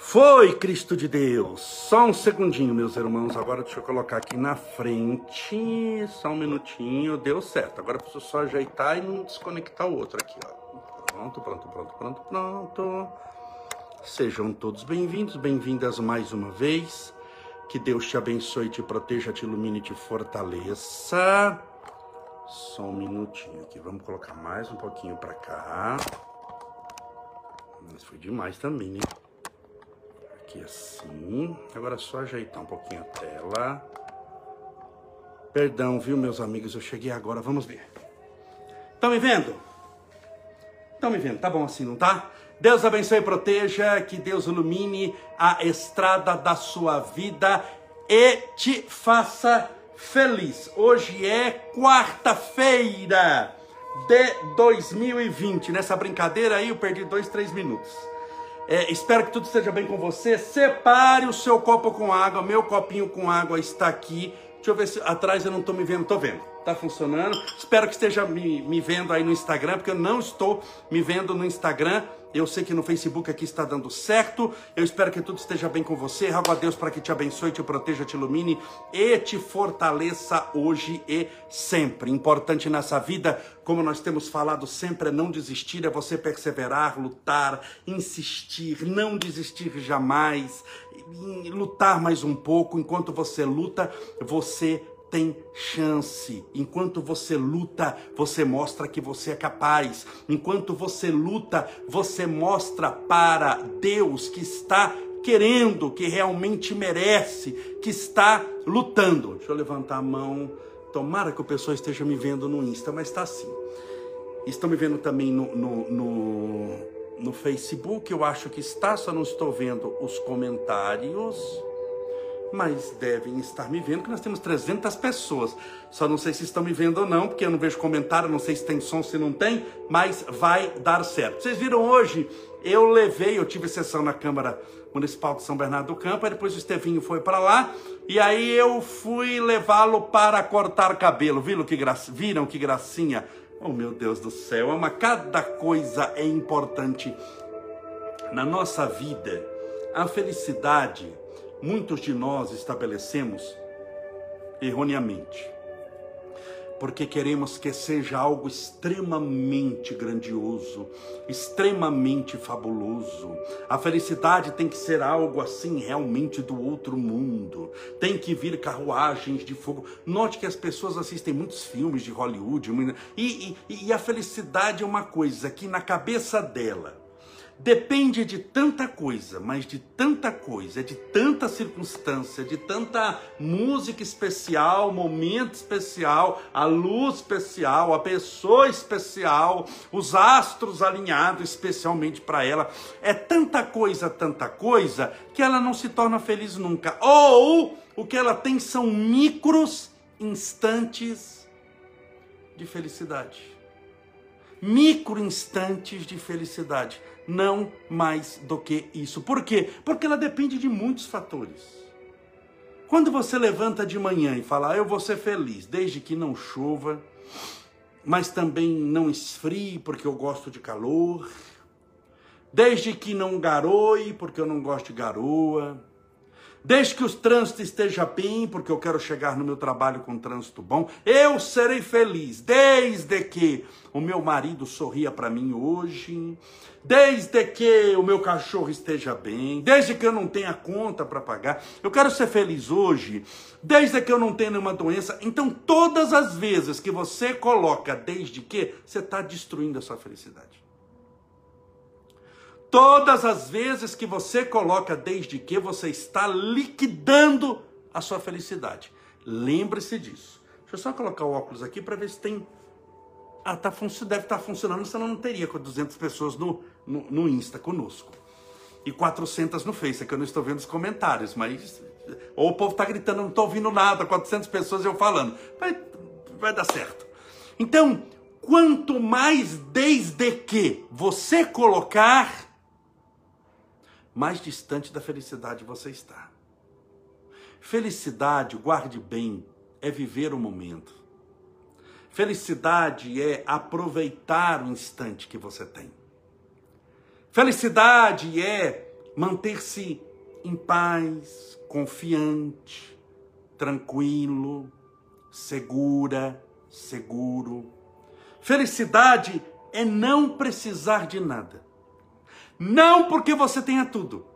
Foi, Cristo de Deus. Só um segundinho, meus irmãos. Agora deixa eu colocar aqui na frente. Só um minutinho. Deu certo. Agora preciso só ajeitar e não desconectar o outro aqui, ó. Pronto, pronto, pronto, pronto, pronto. Sejam todos bem-vindos, bem-vindas mais uma vez. Que Deus te abençoe, te proteja, te ilumine te fortaleça. Só um minutinho aqui. Vamos colocar mais um pouquinho para cá. Mas foi demais também, né? Aqui assim. Agora é só ajeitar um pouquinho a tela. Perdão, viu, meus amigos? Eu cheguei agora. Vamos ver. Estão me vendo? Estão me vendo? Tá bom assim, não tá? Deus abençoe e proteja, que Deus ilumine a estrada da sua vida e te faça feliz. Hoje é quarta-feira de 2020. Nessa brincadeira aí eu perdi dois, três minutos. É, espero que tudo esteja bem com você. Separe o seu copo com água. Meu copinho com água está aqui. Deixa eu ver se atrás eu não estou me vendo. Estou vendo. Está funcionando. Espero que esteja me, me vendo aí no Instagram, porque eu não estou me vendo no Instagram. Eu sei que no Facebook aqui está dando certo. Eu espero que tudo esteja bem com você. Rogo a Deus para que te abençoe, te proteja, te ilumine e te fortaleça hoje e sempre. Importante nessa vida, como nós temos falado sempre, é não desistir, é você perseverar, lutar, insistir, não desistir jamais, lutar mais um pouco. Enquanto você luta, você tem chance. Enquanto você luta, você mostra que você é capaz. Enquanto você luta, você mostra para Deus que está querendo, que realmente merece, que está lutando. Deixa eu levantar a mão. Tomara que o pessoal esteja me vendo no Insta, mas está assim. Estão me vendo também no, no, no, no Facebook, eu acho que está, só não estou vendo os comentários mas devem estar me vendo, que nós temos 300 pessoas. Só não sei se estão me vendo ou não, porque eu não vejo comentário, não sei se tem som, se não tem, mas vai dar certo. Vocês viram hoje, eu levei, eu tive sessão na Câmara Municipal de São Bernardo do Campo, aí depois o Estevinho foi para lá, e aí eu fui levá-lo para cortar cabelo. Viram que, viram que gracinha? Oh meu Deus do céu, ama cada coisa é importante na nossa vida. A felicidade muitos de nós estabelecemos erroneamente. Porque queremos que seja algo extremamente grandioso, extremamente fabuloso. A felicidade tem que ser algo assim realmente do outro mundo. Tem que vir carruagens de fogo. Note que as pessoas assistem muitos filmes de Hollywood e, e, e a felicidade é uma coisa que na cabeça dela depende de tanta coisa, mas de tanta coisa, de tanta circunstância, de tanta música especial, momento especial, a luz especial, a pessoa especial, os astros alinhados especialmente para ela. É tanta coisa, tanta coisa, que ela não se torna feliz nunca. Ou o que ela tem são micros instantes de felicidade. Micro instantes de felicidade não mais do que isso. Por quê? Porque ela depende de muitos fatores. Quando você levanta de manhã e fala, ah, eu vou ser feliz, desde que não chova, mas também não esfrie, porque eu gosto de calor, desde que não garoe, porque eu não gosto de garoa, Desde que o trânsito esteja bem, porque eu quero chegar no meu trabalho com trânsito bom, eu serei feliz. Desde que o meu marido sorria para mim hoje, desde que o meu cachorro esteja bem, desde que eu não tenha conta para pagar, eu quero ser feliz hoje, desde que eu não tenha nenhuma doença. Então, todas as vezes que você coloca desde que, você está destruindo a sua felicidade. Todas as vezes que você coloca desde que você está liquidando a sua felicidade. Lembre-se disso. Deixa eu só colocar o óculos aqui para ver se tem. Ah, tá deve estar tá funcionando, senão não teria com 200 pessoas no, no, no Insta conosco. E 400 no Face, é que eu não estou vendo os comentários, mas. Ou o povo está gritando, não estou ouvindo nada, 400 pessoas eu falando. Vai, vai dar certo. Então, quanto mais desde que você colocar mais distante da felicidade você está. Felicidade, guarde bem, é viver o momento. Felicidade é aproveitar o instante que você tem. Felicidade é manter-se em paz, confiante, tranquilo, segura, seguro. Felicidade é não precisar de nada. Não porque você tenha tudo.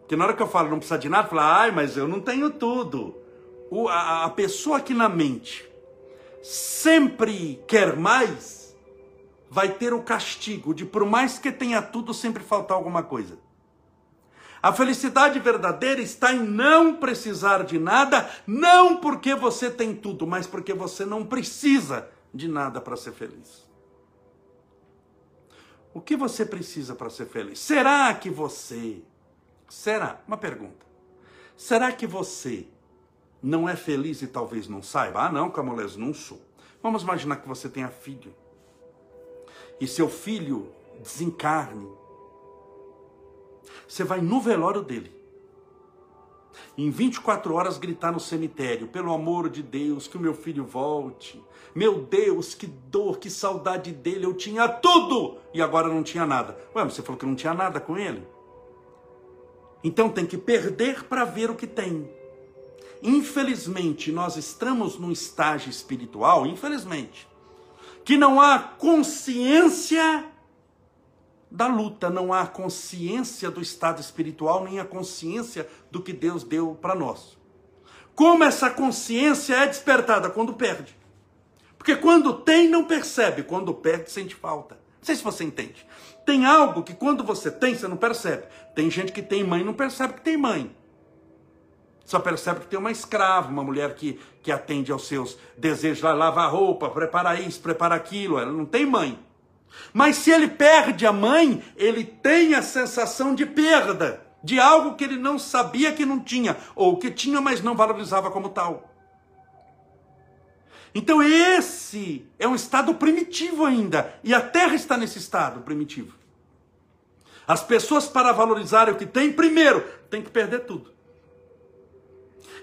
Porque na hora que eu falo não precisa de nada, fala, ai, mas eu não tenho tudo. O, a, a pessoa que na mente sempre quer mais, vai ter o castigo de, por mais que tenha tudo, sempre faltar alguma coisa. A felicidade verdadeira está em não precisar de nada, não porque você tem tudo, mas porque você não precisa de nada para ser feliz. O que você precisa para ser feliz? Será que você. Será? Uma pergunta. Será que você não é feliz e talvez não saiba? Ah, não, Camolés, não sou. Vamos imaginar que você tenha filho. E seu filho desencarne você vai no velório dele. Em 24 horas gritar no cemitério: pelo amor de Deus, que o meu filho volte. Meu Deus, que dor, que saudade dele. Eu tinha tudo e agora não tinha nada. Ué, mas você falou que não tinha nada com ele? Então tem que perder para ver o que tem. Infelizmente, nós estamos num estágio espiritual, infelizmente, que não há consciência da luta, não há consciência do estado espiritual, nem a consciência do que Deus deu para nós. Como essa consciência é despertada? Quando perde. Porque quando tem, não percebe, quando perde, sente falta. Não sei se você entende. Tem algo que quando você tem, você não percebe. Tem gente que tem mãe e não percebe que tem mãe. Só percebe que tem uma escrava, uma mulher que, que atende aos seus desejos, lá, lava a roupa, prepara isso, prepara aquilo. Ela não tem mãe. Mas se ele perde a mãe, ele tem a sensação de perda, de algo que ele não sabia que não tinha, ou que tinha, mas não valorizava como tal. Então, esse é um estado primitivo ainda, e a terra está nesse estado primitivo. As pessoas, para valorizarem o que tem, primeiro, tem que perder tudo.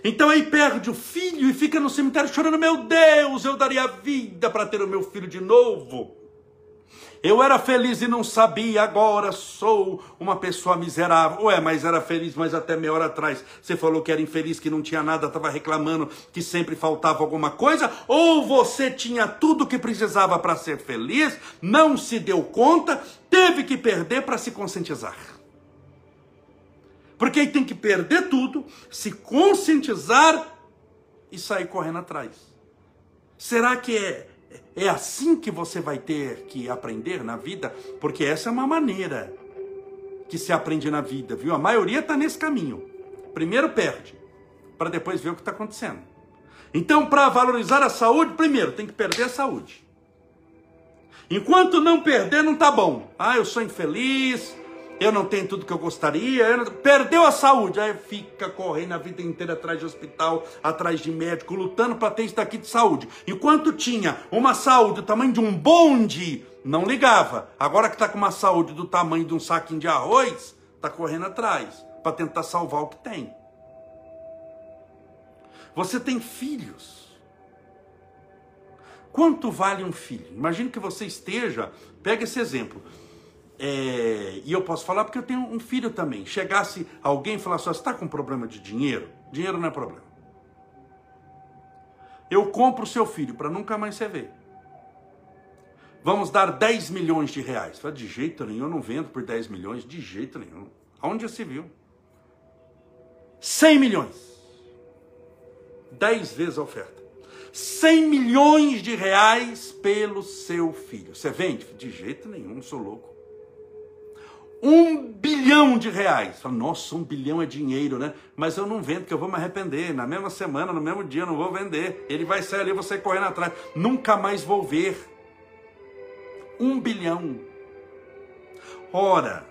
Então aí perde o filho e fica no cemitério chorando: Meu Deus, eu daria a vida para ter o meu filho de novo. Eu era feliz e não sabia, agora sou uma pessoa miserável. Ué, mas era feliz, mas até meia hora atrás você falou que era infeliz, que não tinha nada, estava reclamando que sempre faltava alguma coisa? Ou você tinha tudo que precisava para ser feliz, não se deu conta, teve que perder para se conscientizar? Porque aí tem que perder tudo, se conscientizar e sair correndo atrás. Será que é é assim que você vai ter que aprender na vida, porque essa é uma maneira que se aprende na vida, viu? A maioria está nesse caminho. Primeiro perde, para depois ver o que está acontecendo. Então, para valorizar a saúde, primeiro tem que perder a saúde. Enquanto não perder, não tá bom. Ah, eu sou infeliz, eu não tenho tudo que eu gostaria, não... perdeu a saúde, aí fica correndo a vida inteira atrás de hospital, atrás de médico, lutando para ter isso daqui de saúde. Enquanto tinha uma saúde do tamanho de um bonde, não ligava. Agora que está com uma saúde do tamanho de um saquinho de arroz, está correndo atrás para tentar salvar o que tem. Você tem filhos. Quanto vale um filho? Imagine que você esteja, pega esse exemplo, é, e eu posso falar porque eu tenho um filho também. Chegasse alguém e falasse: Você está com problema de dinheiro? Dinheiro não é problema. Eu compro o seu filho para nunca mais você ver. Vamos dar 10 milhões de reais. Fala, de jeito nenhum, eu não vendo por 10 milhões, de jeito nenhum. Aonde já se viu? 100 milhões. 10 vezes a oferta. 100 milhões de reais pelo seu filho. Você vende? De jeito nenhum, sou louco um bilhão de reais. Nossa, um bilhão é dinheiro, né? Mas eu não vendo, porque eu vou me arrepender. Na mesma semana, no mesmo dia, eu não vou vender. Ele vai sair ali, você correndo atrás. Nunca mais vou ver. Um bilhão. Ora,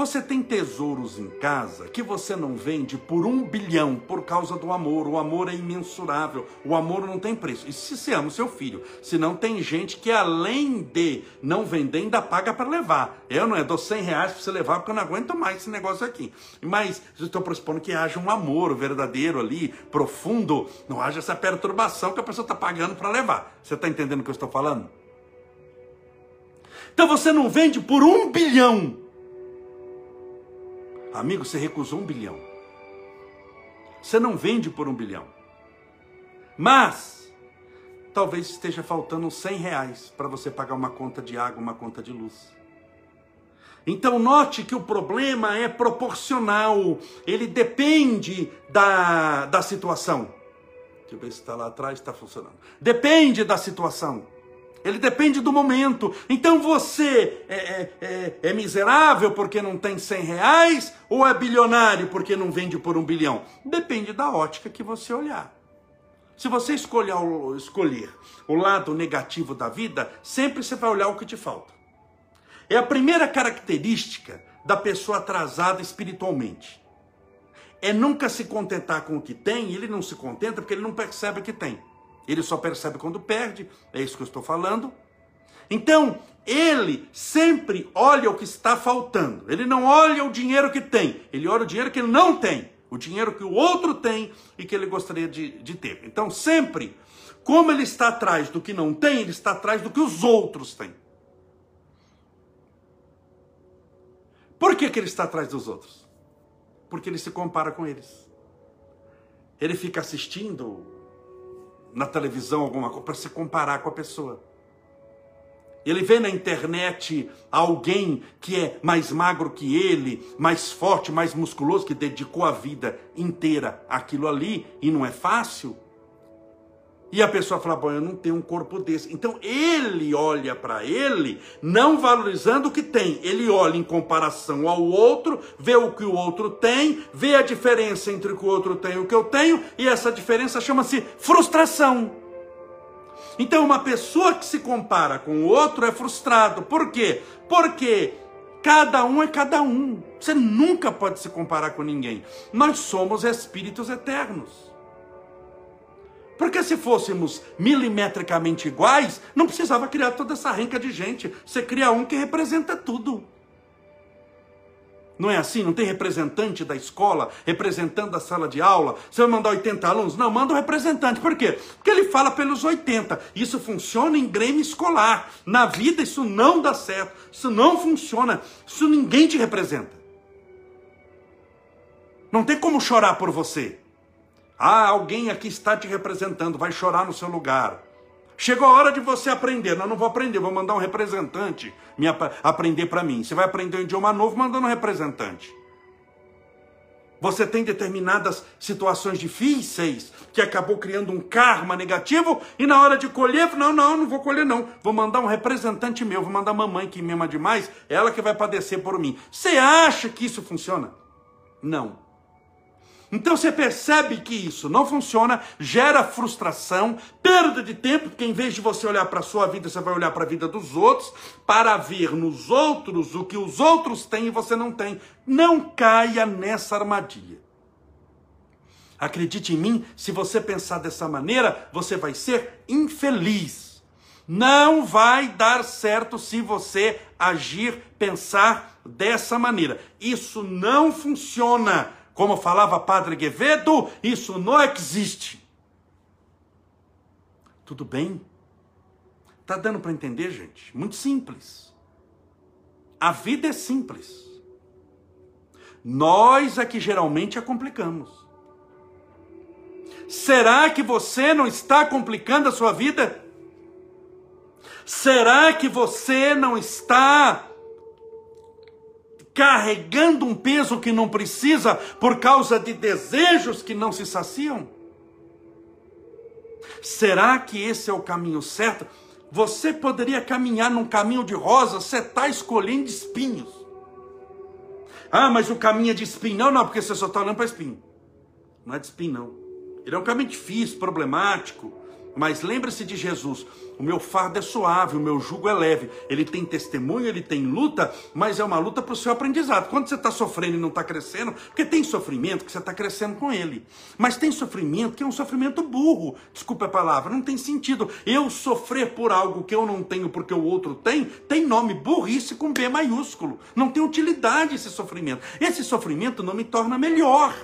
você tem tesouros em casa que você não vende por um bilhão por causa do amor. O amor é imensurável. O amor não tem preço. E se você ama o seu filho, se não tem gente que além de não vender, ainda paga para levar. Eu não é, dou 100 reais para você levar porque eu não aguento mais esse negócio aqui. Mas eu estou pressupondo que haja um amor verdadeiro ali, profundo. Não haja essa perturbação que a pessoa está pagando para levar. Você está entendendo o que eu estou falando? Então você não vende por um bilhão Amigo, você recusou um bilhão. Você não vende por um bilhão. Mas, talvez esteja faltando 100 reais para você pagar uma conta de água, uma conta de luz. Então, note que o problema é proporcional, ele depende da, da situação. Deixa eu ver se está lá atrás, está funcionando. Depende da situação. Ele depende do momento. Então você é, é, é, é, miserável porque não tem 100 reais ou é bilionário porque não vende por um bilhão? Depende da ótica que você olhar. Se você escolher, escolher o lado negativo da vida, sempre você vai olhar o que te falta. É a primeira característica da pessoa atrasada espiritualmente. É nunca se contentar com o que tem, ele não se contenta porque ele não percebe que tem. Ele só percebe quando perde, é isso que eu estou falando. Então, ele sempre olha o que está faltando. Ele não olha o dinheiro que tem, ele olha o dinheiro que ele não tem. O dinheiro que o outro tem e que ele gostaria de, de ter. Então, sempre, como ele está atrás do que não tem, ele está atrás do que os outros têm. Por que, que ele está atrás dos outros? Porque ele se compara com eles. Ele fica assistindo na televisão alguma coisa para se comparar com a pessoa. Ele vê na internet alguém que é mais magro que ele, mais forte, mais musculoso, que dedicou a vida inteira àquilo ali e não é fácil. E a pessoa fala, bom, eu não tenho um corpo desse. Então ele olha para ele, não valorizando o que tem. Ele olha em comparação ao outro, vê o que o outro tem, vê a diferença entre o que o outro tem e o que eu tenho, e essa diferença chama-se frustração. Então uma pessoa que se compara com o outro é frustrado. Por quê? Porque cada um é cada um. Você nunca pode se comparar com ninguém. Nós somos espíritos eternos. Porque se fôssemos milimetricamente iguais, não precisava criar toda essa renca de gente. Você cria um que representa tudo. Não é assim? Não tem representante da escola, representante da sala de aula. Você vai mandar 80 alunos? Não, manda um representante. Por quê? Porque ele fala pelos 80. Isso funciona em grêmio escolar. Na vida isso não dá certo. Isso não funciona. Isso ninguém te representa. Não tem como chorar por você. Ah, alguém aqui está te representando, vai chorar no seu lugar. Chegou a hora de você aprender. Não, não vou aprender, vou mandar um representante me ap aprender para mim. Você vai aprender um idioma novo mandando um representante. Você tem determinadas situações difíceis que acabou criando um karma negativo e na hora de colher, não, não, não vou colher não. Vou mandar um representante meu, vou mandar a mamãe que me ama demais, ela que vai padecer por mim. Você acha que isso funciona? Não. Então você percebe que isso não funciona, gera frustração, perda de tempo, porque em vez de você olhar para a sua vida, você vai olhar para a vida dos outros, para ver nos outros o que os outros têm e você não tem. Não caia nessa armadilha. Acredite em mim, se você pensar dessa maneira, você vai ser infeliz. Não vai dar certo se você agir, pensar dessa maneira. Isso não funciona. Como falava Padre Guevedo, isso não existe. Tudo bem? Tá dando para entender, gente? Muito simples. A vida é simples. Nós é que geralmente a complicamos. Será que você não está complicando a sua vida? Será que você não está carregando um peso que não precisa por causa de desejos que não se saciam? Será que esse é o caminho certo? Você poderia caminhar num caminho de rosa, você está escolhendo espinhos. Ah, mas o caminho é de espinho. Não, não, porque você só está olhando para espinho. Não é de espinho, não. Ele é um caminho difícil, problemático. Mas lembre-se de Jesus: o meu fardo é suave, o meu jugo é leve. Ele tem testemunho, ele tem luta, mas é uma luta para o seu aprendizado. Quando você está sofrendo e não está crescendo, porque tem sofrimento que você está crescendo com ele. Mas tem sofrimento que é um sofrimento burro. Desculpa a palavra, não tem sentido. Eu sofrer por algo que eu não tenho porque o outro tem, tem nome burrice com B maiúsculo. Não tem utilidade esse sofrimento. Esse sofrimento não me torna melhor.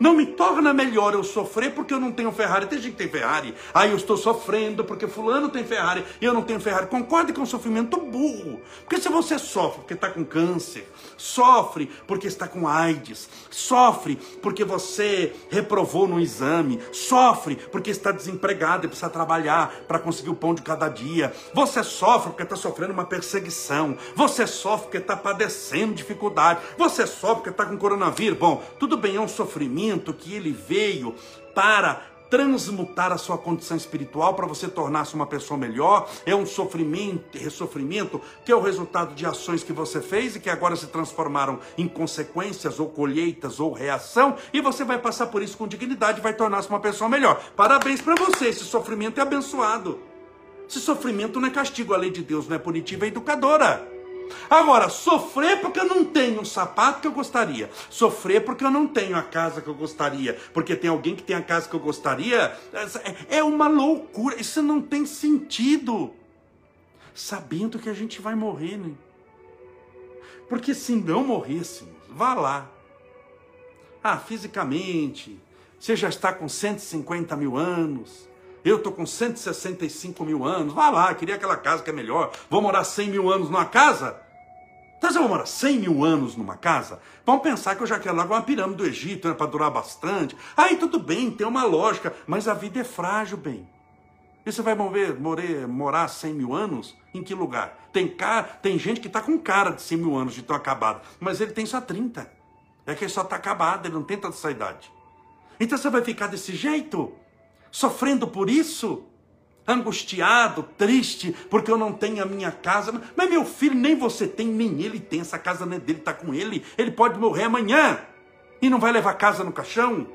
Não me torna melhor eu sofrer porque eu não tenho Ferrari. Tem gente que tem Ferrari. Aí eu estou sofrendo porque fulano tem Ferrari e eu não tenho Ferrari. Concorde com um sofrimento burro. Porque se você sofre porque está com câncer, sofre porque está com AIDS, sofre porque você reprovou no exame, sofre porque está desempregado e precisa trabalhar para conseguir o pão de cada dia. Você sofre porque está sofrendo uma perseguição. Você sofre porque está padecendo dificuldade. Você sofre porque está com coronavírus. Bom, tudo bem, é um sofrimento que ele veio para transmutar a sua condição espiritual para você tornar-se uma pessoa melhor. É um sofrimento, ressofrimento que é o resultado de ações que você fez e que agora se transformaram em consequências ou colheitas ou reação, e você vai passar por isso com dignidade vai tornar-se uma pessoa melhor. Parabéns para você, esse sofrimento é abençoado. Esse sofrimento não é castigo, a lei de Deus não é punitiva, é educadora. Agora, sofrer porque eu não tenho o sapato que eu gostaria. Sofrer porque eu não tenho a casa que eu gostaria. Porque tem alguém que tem a casa que eu gostaria. É uma loucura. Isso não tem sentido. Sabendo que a gente vai morrer, né? Porque se não morrêssemos, vá lá. Ah, fisicamente, você já está com 150 mil anos. Eu estou com 165 mil anos. Vá lá, queria aquela casa que é melhor. Vou morar 100 mil anos numa casa? Então, se eu vou morar 100 mil anos numa casa, vamos pensar que eu já quero lá uma pirâmide do Egito, né, para durar bastante. Aí tudo bem, tem uma lógica, mas a vida é frágil, bem. E você vai mover, morar, morar 100 mil anos? Em que lugar? Tem, cara, tem gente que está com cara de 100 mil anos de tão acabado, mas ele tem só 30. É que ele só está acabado, ele não tem tanta essa idade. Então você vai ficar desse jeito? Sofrendo por isso, angustiado, triste, porque eu não tenho a minha casa. Mas meu filho, nem você tem, nem ele tem. Essa casa não é dele, está com ele. Ele pode morrer amanhã e não vai levar casa no caixão.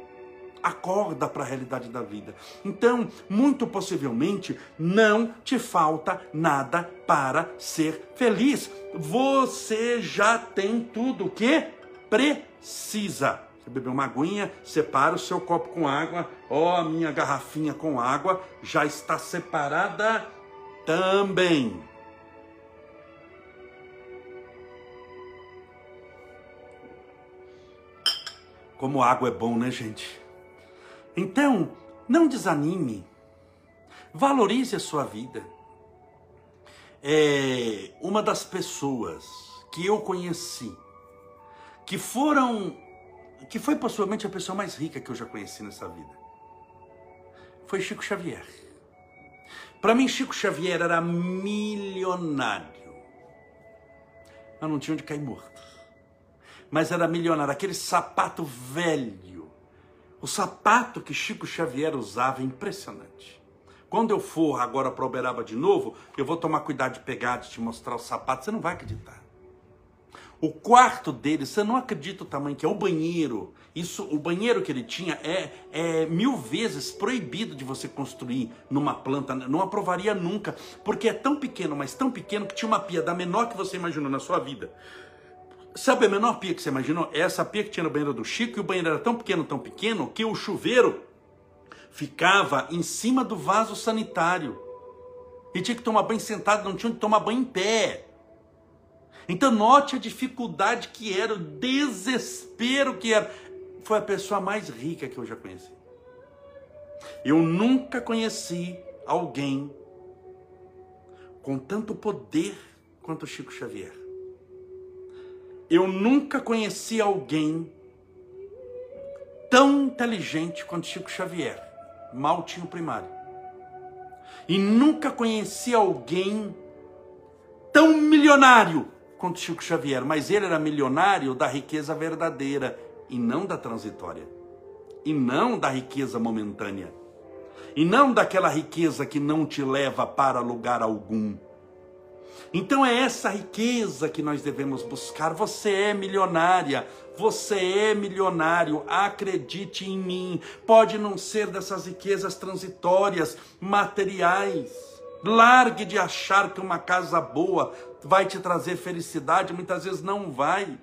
Acorda para a realidade da vida. Então, muito possivelmente, não te falta nada para ser feliz. Você já tem tudo o que precisa. Você bebeu uma aguinha, separa o seu copo com água. Ó, oh, a minha garrafinha com água já está separada também. Como água é bom, né, gente? Então, não desanime. Valorize a sua vida. É uma das pessoas que eu conheci que foram que foi possivelmente a pessoa mais rica que eu já conheci nessa vida. Foi Chico Xavier. Para mim, Chico Xavier era milionário. Eu não tinha onde cair morto. Mas era milionário. Aquele sapato velho. O sapato que Chico Xavier usava é impressionante. Quando eu for agora para Uberaba de novo, eu vou tomar cuidado de pegar, de te mostrar o sapato. Você não vai acreditar. O quarto dele, você não acredita o tamanho que é o banheiro. Isso, o banheiro que ele tinha é, é mil vezes proibido de você construir numa planta. Não aprovaria nunca, porque é tão pequeno, mas tão pequeno que tinha uma pia da menor que você imaginou na sua vida. Sabe a menor pia que você imaginou? É essa pia que tinha no banheiro do Chico, e o banheiro era tão pequeno, tão pequeno, que o chuveiro ficava em cima do vaso sanitário. E tinha que tomar banho sentado, não tinha onde tomar banho em pé. Então note a dificuldade que era, o desespero que era. Foi a pessoa mais rica que eu já conheci. Eu nunca conheci alguém com tanto poder quanto Chico Xavier. Eu nunca conheci alguém tão inteligente quanto Chico Xavier. Mal tinha o primário. E nunca conheci alguém tão milionário quanto Chico Xavier, mas ele era milionário da riqueza verdadeira e não da transitória, e não da riqueza momentânea, e não daquela riqueza que não te leva para lugar algum. Então é essa riqueza que nós devemos buscar. Você é milionária, você é milionário, acredite em mim. Pode não ser dessas riquezas transitórias, materiais. Largue de achar que uma casa boa vai te trazer felicidade, muitas vezes não vai.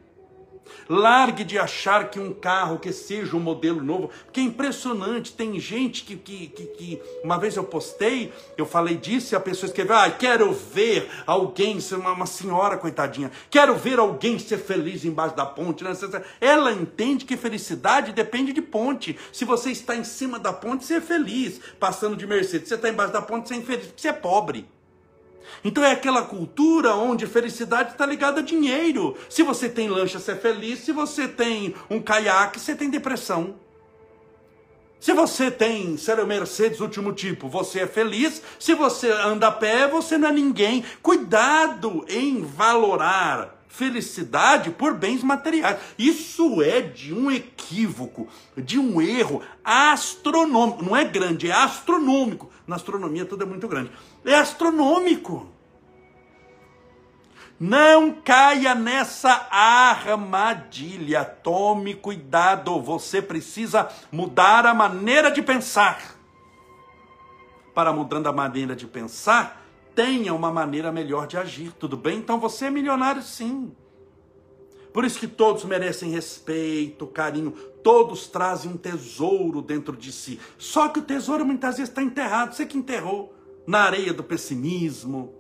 Largue de achar que um carro que seja um modelo novo, porque é impressionante. Tem gente que, que, que, que uma vez eu postei, eu falei disso e a pessoa escreveu: Ah, quero ver alguém uma, uma senhora, coitadinha, quero ver alguém ser feliz embaixo da ponte. Né? Ela entende que felicidade depende de ponte. Se você está em cima da ponte, você é feliz, passando de Mercedes. Você está embaixo da ponte, você é infeliz, porque você é pobre. Então é aquela cultura onde felicidade está ligada a dinheiro. Se você tem lancha, você é feliz. Se você tem um caiaque, você tem depressão. Se você tem, sério, Mercedes último tipo, você é feliz. Se você anda a pé, você não é ninguém. Cuidado em valorar felicidade por bens materiais. Isso é de um equívoco, de um erro astronômico. Não é grande, é astronômico. Na astronomia tudo é muito grande. É astronômico. Não caia nessa armadilha. Tome cuidado. Você precisa mudar a maneira de pensar. Para mudando a maneira de pensar, tenha uma maneira melhor de agir. Tudo bem? Então você é milionário sim. Por isso que todos merecem respeito, carinho, todos trazem um tesouro dentro de si. Só que o tesouro muitas vezes está enterrado, você que enterrou na areia do pessimismo,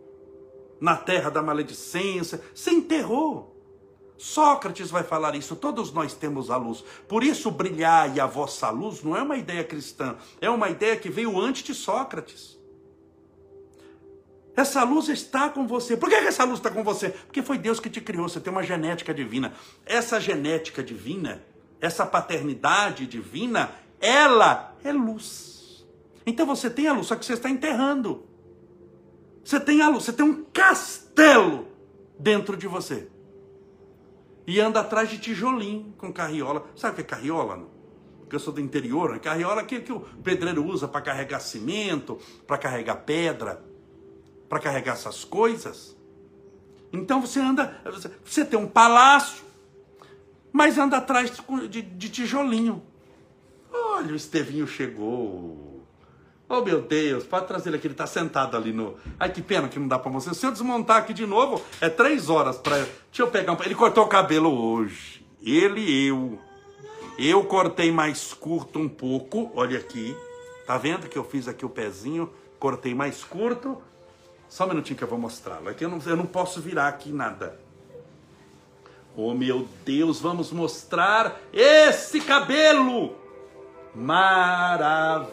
na terra da maledicência, você enterrou. Sócrates vai falar isso, todos nós temos a luz. Por isso, brilhar e a vossa luz não é uma ideia cristã, é uma ideia que veio antes de Sócrates. Essa luz está com você. Por que essa luz está com você? Porque foi Deus que te criou. Você tem uma genética divina. Essa genética divina, essa paternidade divina, ela é luz. Então você tem a luz, só que você está enterrando. Você tem a luz, você tem um castelo dentro de você. E anda atrás de tijolinho com carriola. Sabe o que é carriola? Não? Porque eu sou do interior. Né? Carriola é aquilo que o pedreiro usa para carregar cimento, para carregar pedra para carregar essas coisas. Então você anda, você tem um palácio, mas anda atrás de, de tijolinho. Olha, o Estevinho chegou. Oh meu Deus, pode trazer ele aqui, ele está sentado ali no. Ai que pena que não dá para mostrar. Se eu desmontar aqui de novo, é três horas para. Deixa eu pegar um. Ele cortou o cabelo hoje. Ele e eu. Eu cortei mais curto um pouco. Olha aqui. Tá vendo que eu fiz aqui o pezinho? Cortei mais curto. Só um minutinho que eu vou mostrá-lo. Aqui eu não, eu não posso virar aqui nada. Oh meu Deus, vamos mostrar esse cabelo maravilhoso.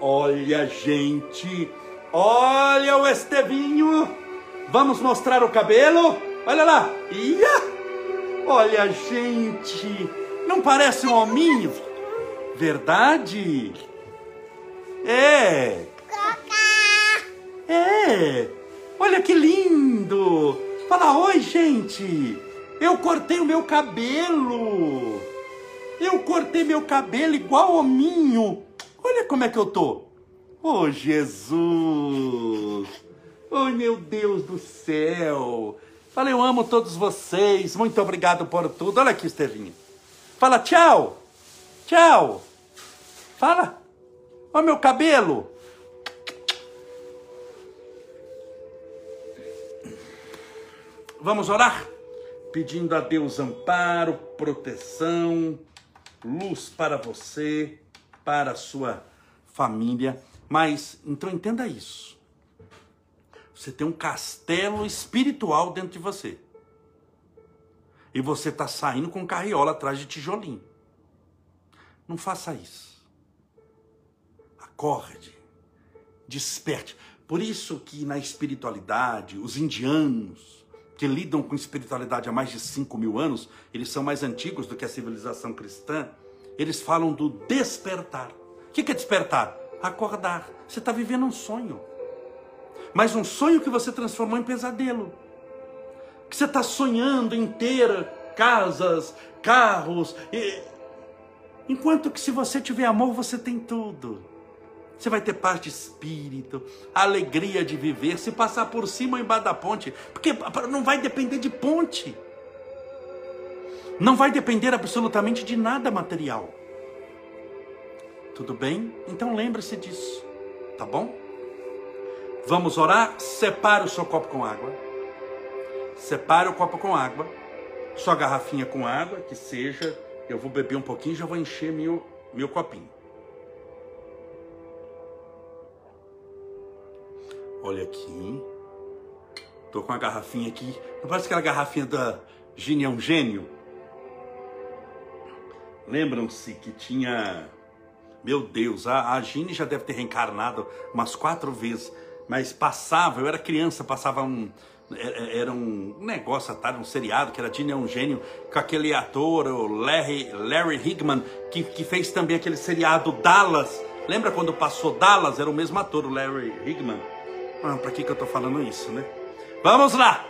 Olha, gente, olha o Estevinho. Vamos mostrar o cabelo? Olha lá. Ia! Olha, gente, não parece um hominho? Verdade? É. É! Olha que lindo! Fala oi, gente! Eu cortei o meu cabelo! Eu cortei meu cabelo igual hominho! Olha como é que eu tô! Oh, Jesus! Oh, meu Deus do céu! Fala, eu amo todos vocês. Muito obrigado por tudo. Olha aqui, Estevinho. Fala tchau. Tchau. Fala. Olha meu cabelo. Vamos orar? Pedindo a Deus amparo, proteção, luz para você, para a sua família. Mas, então entenda isso. Você tem um castelo espiritual dentro de você. E você está saindo com carriola atrás de tijolinho. Não faça isso. Acorde. Desperte. Por isso que na espiritualidade, os indianos, que lidam com espiritualidade há mais de 5 mil anos, eles são mais antigos do que a civilização cristã, eles falam do despertar. O que é despertar? Acordar. Você está vivendo um sonho. Mas um sonho que você transformou em pesadelo. Que você está sonhando ter casas, carros. E... Enquanto que se você tiver amor, você tem tudo. Você vai ter paz de espírito, alegria de viver, se passar por cima ou embaixo da ponte, porque não vai depender de ponte. Não vai depender absolutamente de nada material. Tudo bem? Então lembre-se disso, tá bom? Vamos orar? Separe o seu copo com água. Separe o copo com água. Sua garrafinha com água, que seja. Eu vou beber um pouquinho e já vou encher meu, meu copinho. Olha aqui. Tô com a garrafinha aqui. Não parece aquela garrafinha da Gini é um gênio? Lembram-se que tinha. Meu Deus, a, a Gini já deve ter reencarnado umas quatro vezes. Mas passava, eu era criança, passava um. Era um negócio tarde, um seriado, que era Gini é um gênio, com aquele ator, o Larry, Larry Higman, que, que fez também aquele seriado Dallas. Lembra quando passou Dallas? Era o mesmo ator, o Larry Higman. Ah, para que, que eu tô falando isso, né? Vamos lá!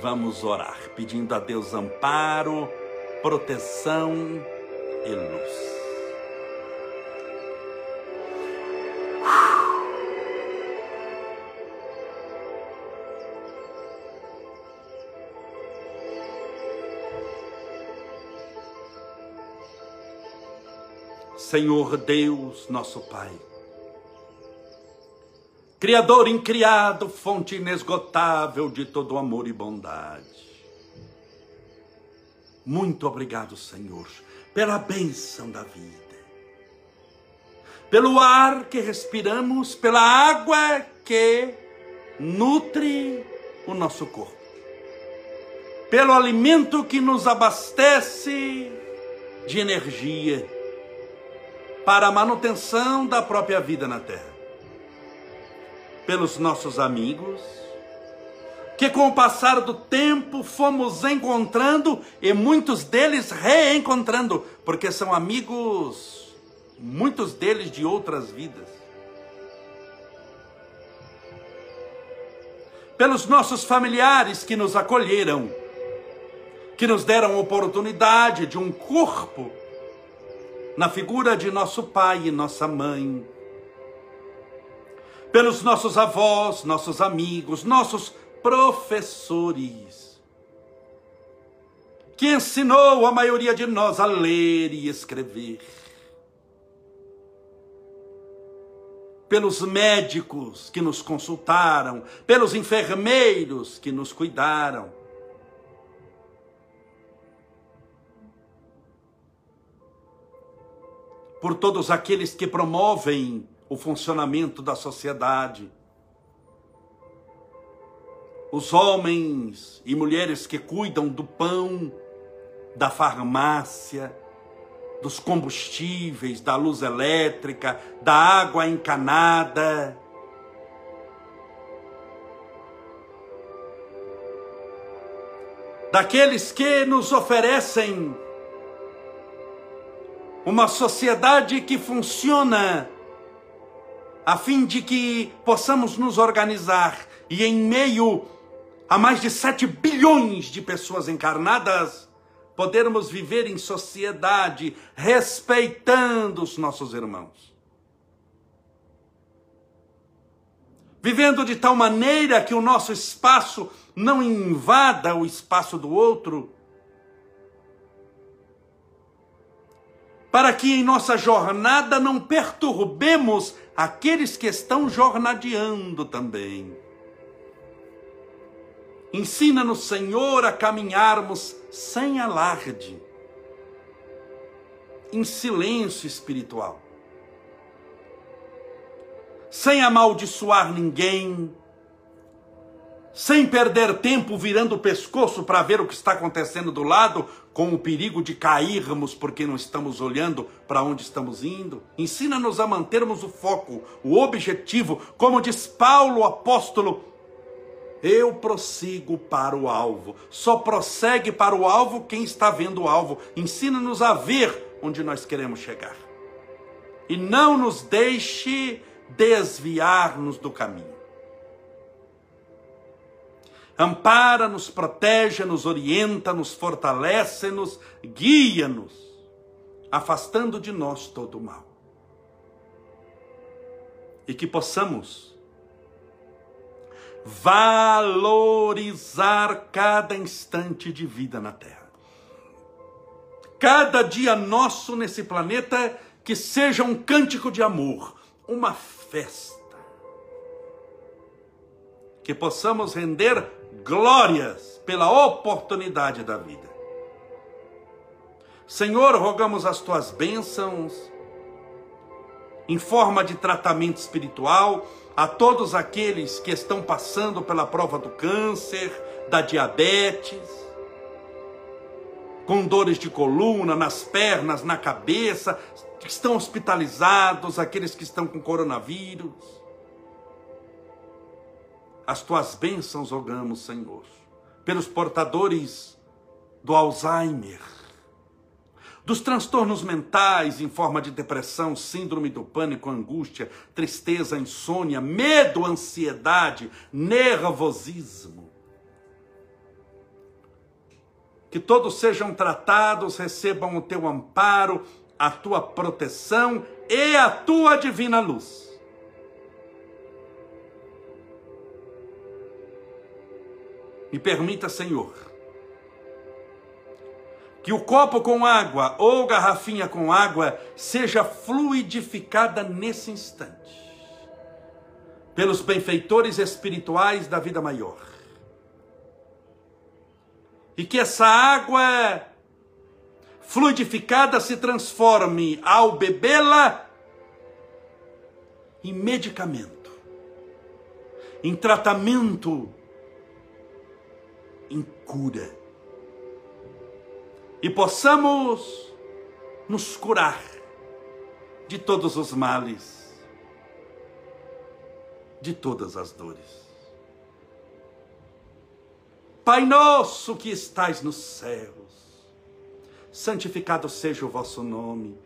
Vamos orar, pedindo a Deus amparo, proteção e luz. Senhor Deus, nosso Pai Criador incriado, fonte inesgotável de todo amor e bondade. Muito obrigado, Senhor, pela bênção da vida, pelo ar que respiramos, pela água que nutre o nosso corpo, pelo alimento que nos abastece de energia para a manutenção da própria vida na terra pelos nossos amigos, que com o passar do tempo fomos encontrando e muitos deles reencontrando, porque são amigos, muitos deles de outras vidas. Pelos nossos familiares que nos acolheram, que nos deram oportunidade de um corpo na figura de nosso pai e nossa mãe pelos nossos avós, nossos amigos, nossos professores, que ensinou a maioria de nós a ler e escrever. Pelos médicos que nos consultaram, pelos enfermeiros que nos cuidaram. Por todos aqueles que promovem o funcionamento da sociedade. Os homens e mulheres que cuidam do pão, da farmácia, dos combustíveis, da luz elétrica, da água encanada. Daqueles que nos oferecem uma sociedade que funciona a fim de que possamos nos organizar e em meio a mais de 7 bilhões de pessoas encarnadas, podermos viver em sociedade respeitando os nossos irmãos. Vivendo de tal maneira que o nosso espaço não invada o espaço do outro, para que em nossa jornada não perturbemos aqueles que estão jornadeando também. Ensina-nos, Senhor, a caminharmos sem alarde, em silêncio espiritual, sem amaldiçoar ninguém, sem perder tempo virando o pescoço para ver o que está acontecendo do lado, com o perigo de cairmos porque não estamos olhando para onde estamos indo. Ensina-nos a mantermos o foco, o objetivo, como diz Paulo, apóstolo. Eu prossigo para o alvo. Só prossegue para o alvo quem está vendo o alvo. Ensina-nos a ver onde nós queremos chegar. E não nos deixe desviar-nos do caminho ampara-nos, protege-nos, orienta-nos, fortalece-nos, guia-nos, afastando de nós todo o mal. E que possamos valorizar cada instante de vida na Terra. Cada dia nosso nesse planeta que seja um cântico de amor, uma festa. Que possamos render glórias pela oportunidade da vida. Senhor, rogamos as tuas bênçãos em forma de tratamento espiritual a todos aqueles que estão passando pela prova do câncer, da diabetes, com dores de coluna, nas pernas, na cabeça, que estão hospitalizados, aqueles que estão com coronavírus. As tuas bênçãos rogamos, Senhor, pelos portadores do Alzheimer, dos transtornos mentais em forma de depressão, síndrome do pânico, angústia, tristeza, insônia, medo, ansiedade, nervosismo. Que todos sejam tratados, recebam o teu amparo, a tua proteção e a tua divina luz. Me permita, Senhor, que o copo com água ou garrafinha com água seja fluidificada nesse instante, pelos benfeitores espirituais da vida maior. E que essa água fluidificada se transforme ao bebê-la em medicamento, em tratamento, em cura e possamos nos curar de todos os males, de todas as dores. Pai nosso que estais nos céus, santificado seja o vosso nome,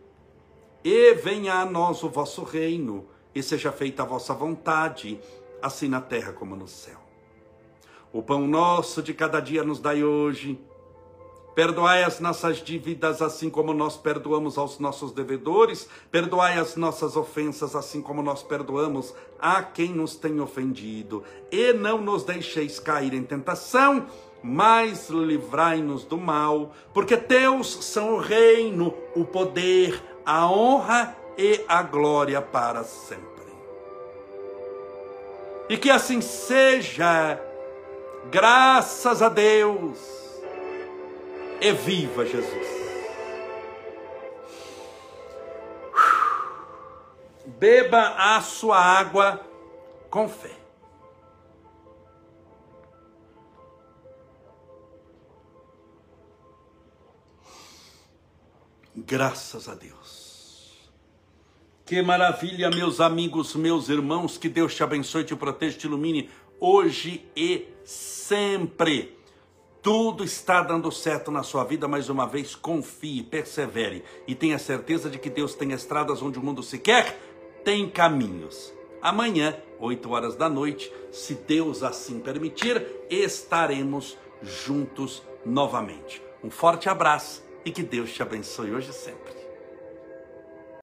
e venha a nós o vosso reino, e seja feita a vossa vontade, assim na terra como no céu. O pão nosso de cada dia nos dai hoje Perdoai as nossas dívidas, assim como nós perdoamos aos nossos devedores. Perdoai as nossas ofensas, assim como nós perdoamos a quem nos tem ofendido. E não nos deixeis cair em tentação, mas livrai-nos do mal, porque teus são o reino, o poder, a honra e a glória para sempre. E que assim seja, graças a Deus é viva, Jesus. Beba a sua água com fé. Graças a Deus. Que maravilha, meus amigos, meus irmãos. Que Deus te abençoe, te proteja, te ilumine hoje e sempre. Tudo está dando certo na sua vida, mais uma vez, confie, persevere e tenha certeza de que Deus tem estradas onde o mundo se quer, tem caminhos. Amanhã, 8 horas da noite, se Deus assim permitir, estaremos juntos novamente. Um forte abraço e que Deus te abençoe hoje e sempre.